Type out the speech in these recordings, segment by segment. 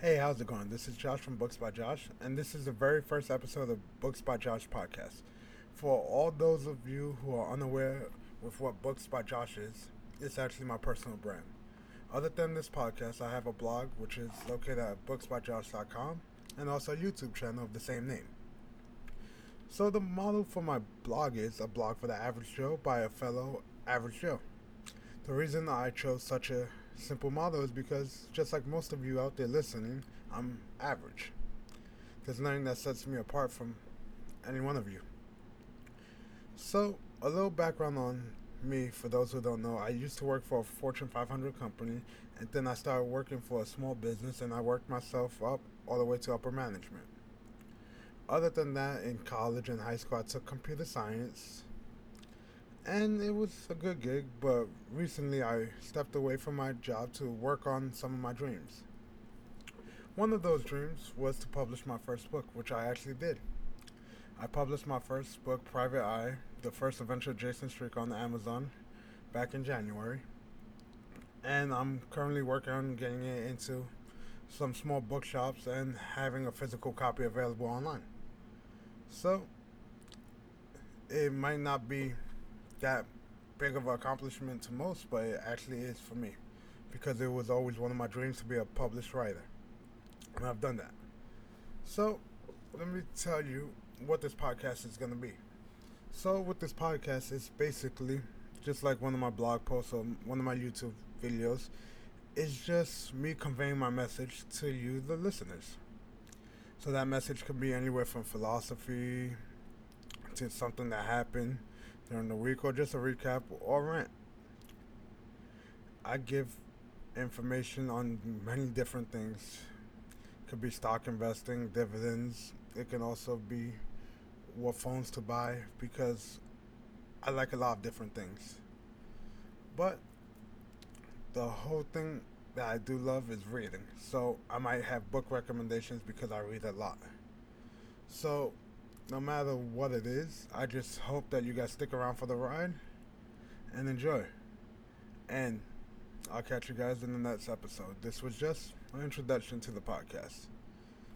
Hey, how's it going? This is Josh from Books by Josh, and this is the very first episode of the Books by Josh podcast. For all those of you who are unaware with what Books by Josh is, it's actually my personal brand. Other than this podcast, I have a blog which is located at booksbyjosh.com and also a YouTube channel of the same name. So, the model for my blog is a blog for the average Joe by a fellow average Joe. The reason I chose such a simple model is because, just like most of you out there listening, I'm average. There's nothing that sets me apart from any one of you. So, a little background on me for those who don't know. I used to work for a Fortune 500 company, and then I started working for a small business, and I worked myself up all the way to upper management. Other than that, in college and high school, I took computer science, and it was a good gig, but recently I stepped away from my job to work on some of my dreams. One of those dreams was to publish my first book, which I actually did. I published my first book, Private Eye, the first adventure Jason Streak on Amazon, back in January. And I'm currently working on getting it into some small bookshops and having a physical copy available online. So, it might not be that big of an accomplishment to most, but it actually is for me because it was always one of my dreams to be a published writer. And I've done that. So, let me tell you what this podcast is going to be. So, with this podcast, it's basically just like one of my blog posts or one of my YouTube videos. It's just me conveying my message to you, the listeners. So, that message could be anywhere from philosophy to something that happened during the week or just a recap or rant. I give information on many different things. It could be stock investing, dividends. It can also be what phones to buy because I like a lot of different things. But the whole thing that I do love is reading. So I might have book recommendations because I read a lot. So no matter what it is, I just hope that you guys stick around for the ride and enjoy. And I'll catch you guys in the next episode. This was just an introduction to the podcast.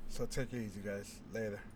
So take it easy, guys. Later.